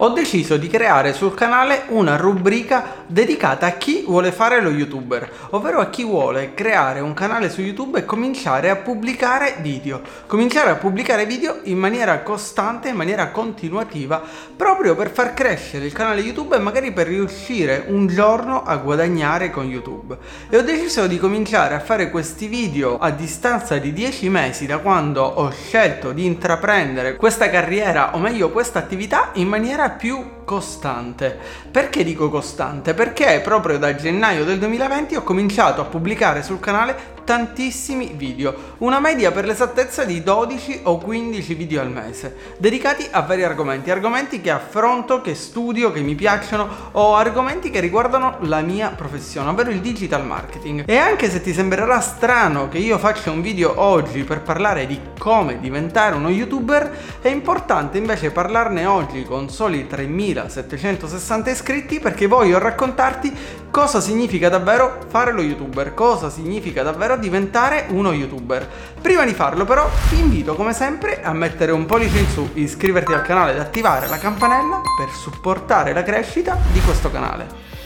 Ho deciso di creare sul canale una rubrica dedicata a chi vuole fare lo youtuber, ovvero a chi vuole creare un canale su YouTube e cominciare a pubblicare video. Cominciare a pubblicare video in maniera costante, in maniera continuativa, proprio per far crescere il canale YouTube e magari per riuscire un giorno a guadagnare con YouTube. E ho deciso di cominciare a fare questi video a distanza di 10 mesi da quando ho scelto di intraprendere questa carriera, o meglio questa attività, in maniera più costante. Perché dico costante? Perché proprio da gennaio del 2020 ho cominciato a pubblicare sul canale tantissimi video, una media per l'esattezza di 12 o 15 video al mese, dedicati a vari argomenti, argomenti che affronto, che studio, che mi piacciono o argomenti che riguardano la mia professione, ovvero il digital marketing. E anche se ti sembrerà strano che io faccia un video oggi per parlare di come diventare uno youtuber, è importante invece parlarne oggi con soli 3760 iscritti perché voglio raccontarti cosa significa davvero fare lo youtuber, cosa significa davvero diventare uno youtuber. Prima di farlo però ti invito come sempre a mettere un pollice in su, iscriverti al canale ed attivare la campanella per supportare la crescita di questo canale.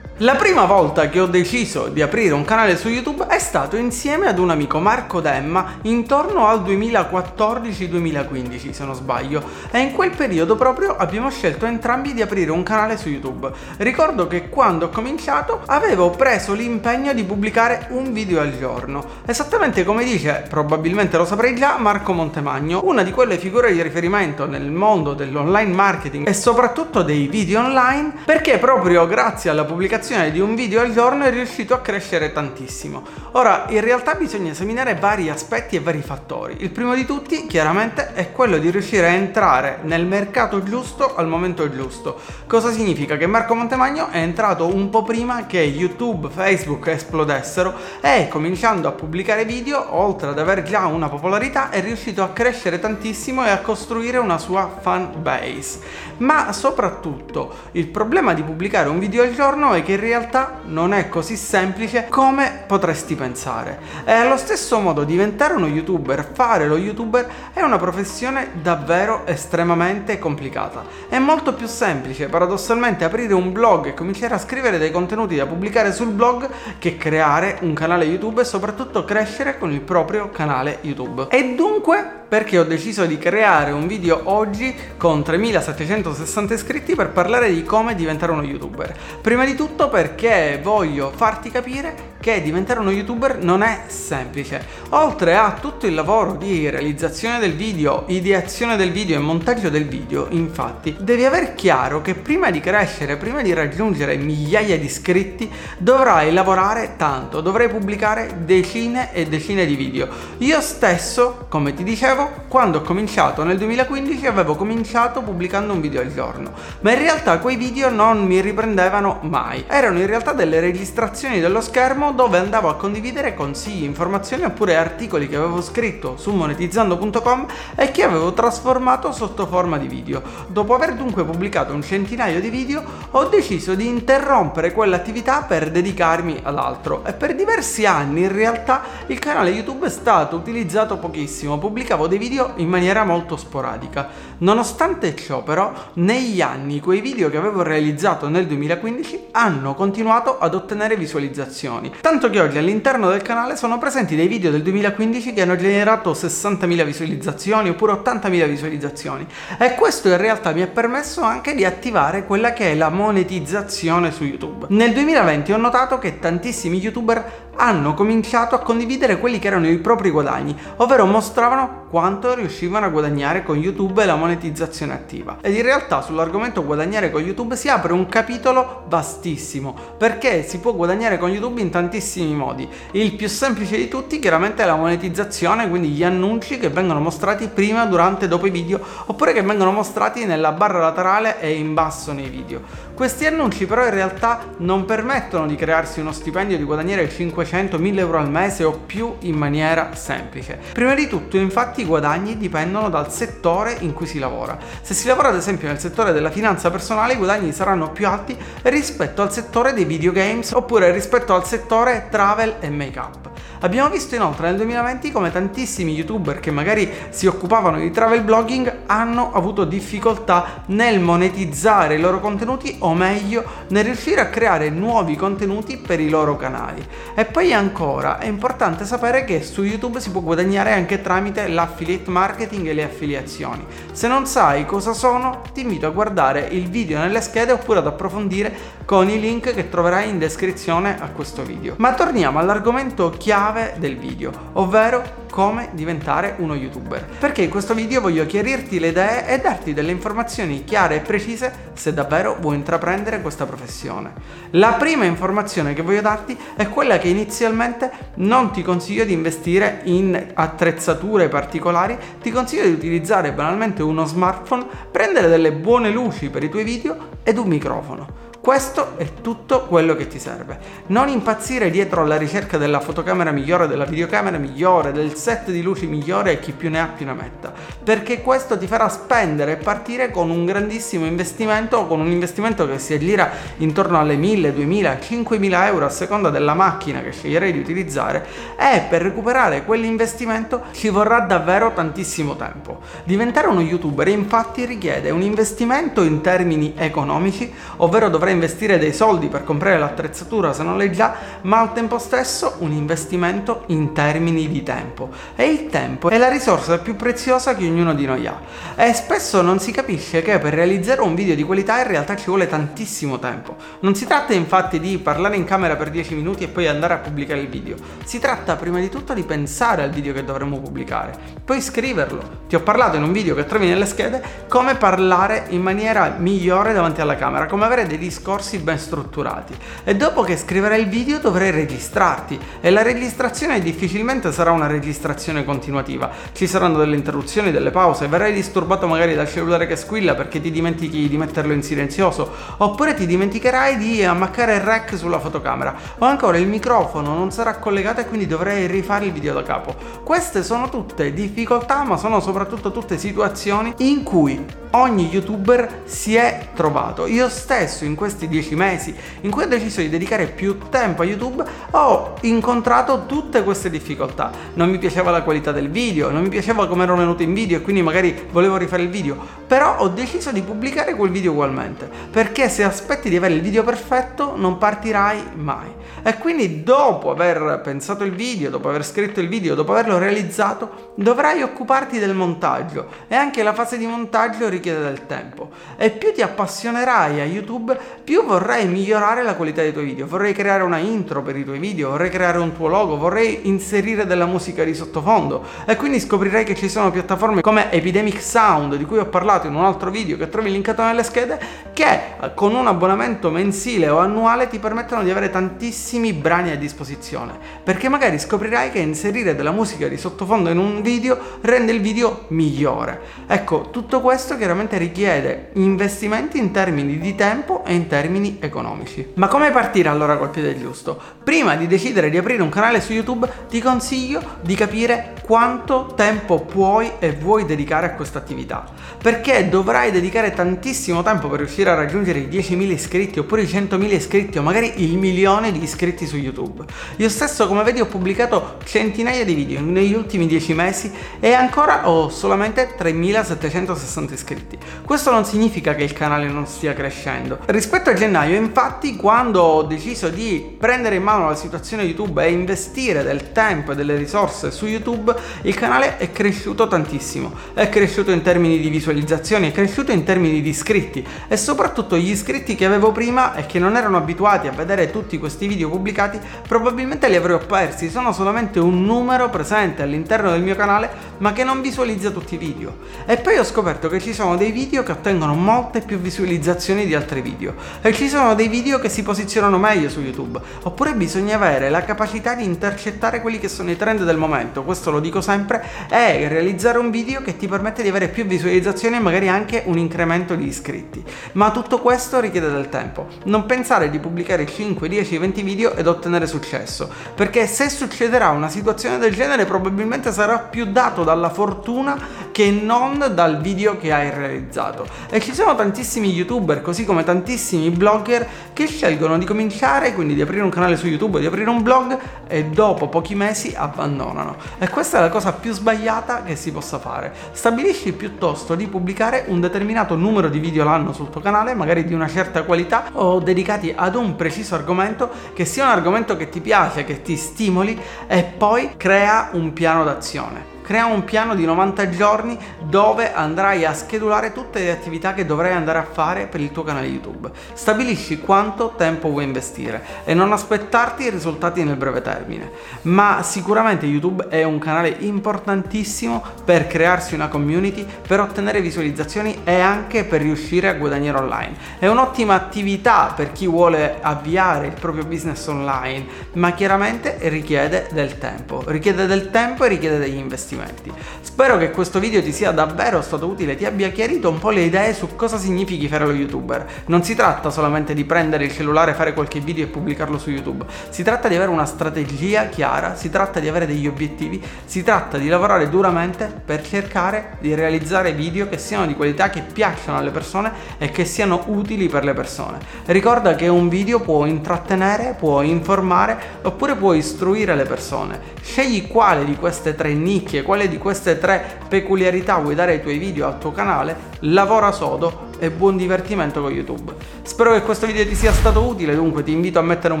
La prima volta che ho deciso di aprire un canale su YouTube è stato insieme ad un amico Marco Demma intorno al 2014-2015 se non sbaglio e in quel periodo proprio abbiamo scelto entrambi di aprire un canale su YouTube. Ricordo che quando ho cominciato avevo preso l'impegno di pubblicare un video al giorno, esattamente come dice, probabilmente lo saprei già, Marco Montemagno, una di quelle figure di riferimento nel mondo dell'online marketing e soprattutto dei video online perché proprio grazie alla pubblicazione pubblicazione di un video al giorno è riuscito a crescere tantissimo. Ora, in realtà bisogna esaminare vari aspetti e vari fattori. Il primo di tutti, chiaramente, è quello di riuscire a entrare nel mercato giusto al momento giusto. Cosa significa? Che Marco Montemagno è entrato un po' prima che YouTube, Facebook esplodessero e cominciando a pubblicare video, oltre ad aver già una popolarità, è riuscito a crescere tantissimo e a costruire una sua fan base. Ma soprattutto, il problema di pubblicare un video al giorno è che realtà non è così semplice come potresti pensare. E allo stesso modo diventare uno youtuber, fare lo youtuber è una professione davvero estremamente complicata. È molto più semplice paradossalmente aprire un blog e cominciare a scrivere dei contenuti da pubblicare sul blog che creare un canale YouTube e soprattutto crescere con il proprio canale YouTube. E dunque perché ho deciso di creare un video oggi con 3760 iscritti per parlare di come diventare uno youtuber. Prima di tutto perché voglio farti capire che diventare uno youtuber non è semplice. Oltre a tutto il lavoro di realizzazione del video, ideazione del video e montaggio del video, infatti, devi aver chiaro che prima di crescere, prima di raggiungere migliaia di iscritti, dovrai lavorare tanto, dovrai pubblicare decine e decine di video. Io stesso, come ti dicevo, quando ho cominciato nel 2015 avevo cominciato pubblicando un video al giorno, ma in realtà quei video non mi riprendevano mai. Erano in realtà delle registrazioni dello schermo dove andavo a condividere consigli, informazioni oppure articoli che avevo scritto su monetizzando.com e che avevo trasformato sotto forma di video. Dopo aver dunque pubblicato un centinaio di video ho deciso di interrompere quell'attività per dedicarmi ad altro e per diversi anni in realtà il canale YouTube è stato utilizzato pochissimo, pubblicavo dei video in maniera molto sporadica. Nonostante ciò però negli anni quei video che avevo realizzato nel 2015 hanno continuato ad ottenere visualizzazioni Tanto che oggi all'interno del canale sono presenti dei video del 2015 che hanno generato 60.000 visualizzazioni oppure 80.000 visualizzazioni e questo in realtà mi ha permesso anche di attivare quella che è la monetizzazione su YouTube. Nel 2020 ho notato che tantissimi youtuber hanno cominciato a condividere quelli che erano i propri guadagni, ovvero mostravano quanto riuscivano a guadagnare con YouTube e la monetizzazione attiva. Ed in realtà sull'argomento guadagnare con YouTube si apre un capitolo vastissimo, perché si può guadagnare con YouTube in tantissimi modi. Il più semplice di tutti chiaramente è la monetizzazione, quindi gli annunci che vengono mostrati prima, durante e dopo i video, oppure che vengono mostrati nella barra laterale e in basso nei video. Questi annunci però in realtà non permettono di crearsi uno stipendio di guadagnare 500-1000 euro al mese o più in maniera semplice. Prima di tutto infatti i guadagni dipendono dal settore in cui si lavora. Se si lavora ad esempio nel settore della finanza personale i guadagni saranno più alti rispetto al settore dei videogames oppure rispetto al settore travel e make up. Abbiamo visto inoltre nel 2020 come tantissimi youtuber che magari si occupavano di travel blogging hanno avuto difficoltà nel monetizzare i loro contenuti o meglio nel riuscire a creare nuovi contenuti per i loro canali. E poi ancora è importante sapere che su YouTube si può guadagnare anche tramite l'affiliate marketing e le affiliazioni. Se non sai cosa sono, ti invito a guardare il video nelle schede oppure ad approfondire con i link che troverai in descrizione a questo video. Ma torniamo all'argomento chiave del video, ovvero come diventare uno youtuber. Perché in questo video voglio chiarirti le idee e darti delle informazioni chiare e precise se davvero vuoi intraprendere questa professione. La prima informazione che voglio darti è quella che inizialmente non ti consiglio di investire in attrezzature particolari, ti consiglio di utilizzare banalmente uno smartphone, prendere delle buone luci per i tuoi video ed un microfono. Questo è tutto quello che ti serve. Non impazzire dietro alla ricerca della fotocamera migliore, della videocamera migliore, del set di luci migliore e chi più ne ha più ne metta, perché questo ti farà spendere e partire con un grandissimo investimento con un investimento che si aggira intorno alle 1000, 2000, 5000 euro a seconda della macchina che sceglierei di utilizzare e per recuperare quell'investimento ci vorrà davvero tantissimo tempo. Diventare uno youtuber infatti richiede un investimento in termini economici, ovvero dovrai investire dei soldi per comprare l'attrezzatura se non l'hai già, ma al tempo stesso un investimento in termini di tempo. E il tempo è la risorsa più preziosa che ognuno di noi ha. E spesso non si capisce che per realizzare un video di qualità in realtà ci vuole tantissimo tempo. Non si tratta infatti di parlare in camera per 10 minuti e poi andare a pubblicare il video. Si tratta prima di tutto di pensare al video che dovremmo pubblicare, poi scriverlo. Ti ho parlato in un video che trovi nelle schede come parlare in maniera migliore davanti alla camera, come avere dei discorsi ben strutturati e dopo che scriverai il video dovrai registrarti e la registrazione difficilmente sarà una registrazione continuativa, ci saranno delle interruzioni, delle pause, verrai disturbato magari dal cellulare che squilla perché ti dimentichi di metterlo in silenzioso oppure ti dimenticherai di ammaccare il rec sulla fotocamera o ancora il microfono non sarà collegato e quindi dovrai rifare il video da capo. Queste sono tutte difficoltà ma sono soprattutto tutte situazioni in cui ogni youtuber si è trovato. Io stesso in questi dieci mesi in cui ho deciso di dedicare più tempo a YouTube ho incontrato tutte queste difficoltà. Non mi piaceva la qualità del video, non mi piaceva come ero venuto in video e quindi magari volevo rifare il video, però ho deciso di pubblicare quel video ugualmente, perché se aspetti di avere il video perfetto non partirai mai. E quindi dopo aver pensato il video, dopo aver scritto il video, dopo averlo realizzato, dovrai occuparti del montaggio e anche la fase di montaggio richiede del tempo. E più ti appassionerai a YouTube, più vorrai migliorare la qualità dei tuoi video. Vorrei creare una intro per i tuoi video, vorrei creare un tuo logo, vorrei inserire della musica di sottofondo e quindi scoprirai che ci sono piattaforme come Epidemic Sound, di cui ho parlato in un altro video che trovi linkato nelle schede, che con un abbonamento mensile o annuale ti permettono di avere tantissimi brani a disposizione, perché magari scoprirai che inserire della musica di sottofondo in un video rende il video migliore. Ecco, tutto questo chiaramente richiede investimenti in termini di tempo e in termini economici. Ma come partire allora col piede giusto? Prima di decidere di aprire un canale su YouTube ti consiglio di capire quanto tempo puoi e vuoi dedicare a questa attività, perché dovrai dedicare tantissimo tempo per riuscire a raggiungere i 10.000 iscritti oppure i 100.000 iscritti o magari il milione di iscritti su YouTube. Io stesso, come vedi, ho pubblicato centinaia di video negli ultimi 10 mesi e ancora ho solamente 3760 iscritti. Questo non significa che il canale non stia crescendo. Rispetto a gennaio, infatti, quando ho deciso di prendere in mano la situazione YouTube e investire del tempo e delle risorse su YouTube, il canale è cresciuto tantissimo. È cresciuto in termini di visualizzazioni, è cresciuto in termini di iscritti e soprattutto gli iscritti che avevo prima e che non erano abituati a vedere tutti questi video pubblicati probabilmente li avrò persi, sono solamente un numero presente all'interno del mio canale ma che non visualizza tutti i video. E poi ho scoperto che ci sono dei video che ottengono molte più visualizzazioni di altri video e ci sono dei video che si posizionano meglio su YouTube, oppure bisogna avere la capacità di intercettare quelli che sono i trend del momento, questo lo dico sempre, e realizzare un video che ti permette di avere più visualizzazioni e magari anche un incremento di iscritti. Ma tutto questo richiede del tempo. Non pensare di pubblicare 5, 10, 20 video video ed ottenere successo, perché se succederà una situazione del genere probabilmente sarà più dato dalla fortuna che non dal video che hai realizzato. E ci sono tantissimi youtuber, così come tantissimi blogger, che scelgono di cominciare, quindi di aprire un canale su YouTube, di aprire un blog e dopo pochi mesi abbandonano. E questa è la cosa più sbagliata che si possa fare. Stabilisci piuttosto di pubblicare un determinato numero di video l'anno sul tuo canale, magari di una certa qualità o dedicati ad un preciso argomento che sia un argomento che ti piace, che ti stimoli e poi crea un piano d'azione. Crea un piano di 90 giorni dove andrai a schedulare tutte le attività che dovrai andare a fare per il tuo canale YouTube. Stabilisci quanto tempo vuoi investire e non aspettarti i risultati nel breve termine. Ma sicuramente YouTube è un canale importantissimo per crearsi una community, per ottenere visualizzazioni e anche per riuscire a guadagnare online. È un'ottima attività per chi vuole avviare il proprio business online, ma chiaramente richiede del tempo. Richiede del tempo e richiede degli investimenti investimenti. Spero che questo video ti sia davvero stato utile, ti abbia chiarito un po' le idee su cosa significhi fare lo youtuber. Non si tratta solamente di prendere il cellulare, fare qualche video e pubblicarlo su YouTube, si tratta di avere una strategia chiara, si tratta di avere degli obiettivi, si tratta di lavorare duramente per cercare di realizzare video che siano di qualità, che piacciono alle persone e che siano utili per le persone. Ricorda che un video può intrattenere, può informare oppure può istruire le persone. Scegli quale di queste tre nicchie quale di queste tre peculiarità vuoi dare ai tuoi video, al tuo canale, lavora sodo e buon divertimento con YouTube. Spero che questo video ti sia stato utile, dunque ti invito a mettere un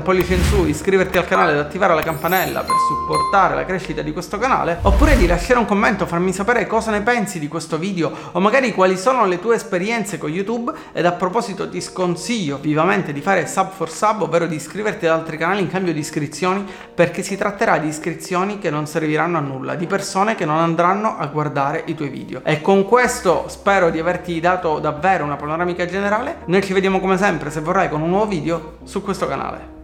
pollice in su, iscriverti al canale ed attivare la campanella per supportare la crescita di questo canale, oppure di lasciare un commento, farmi sapere cosa ne pensi di questo video o magari quali sono le tue esperienze con YouTube ed a proposito ti sconsiglio vivamente di fare sub for sub, ovvero di iscriverti ad altri canali in cambio di iscrizioni, perché si tratterà di iscrizioni che non serviranno a nulla, di persone che non andranno a guardare i tuoi video. E con questo spero di averti dato davvero una panoramica generale. Noi ci vediamo come sempre, se vorrai, con un nuovo video su questo canale.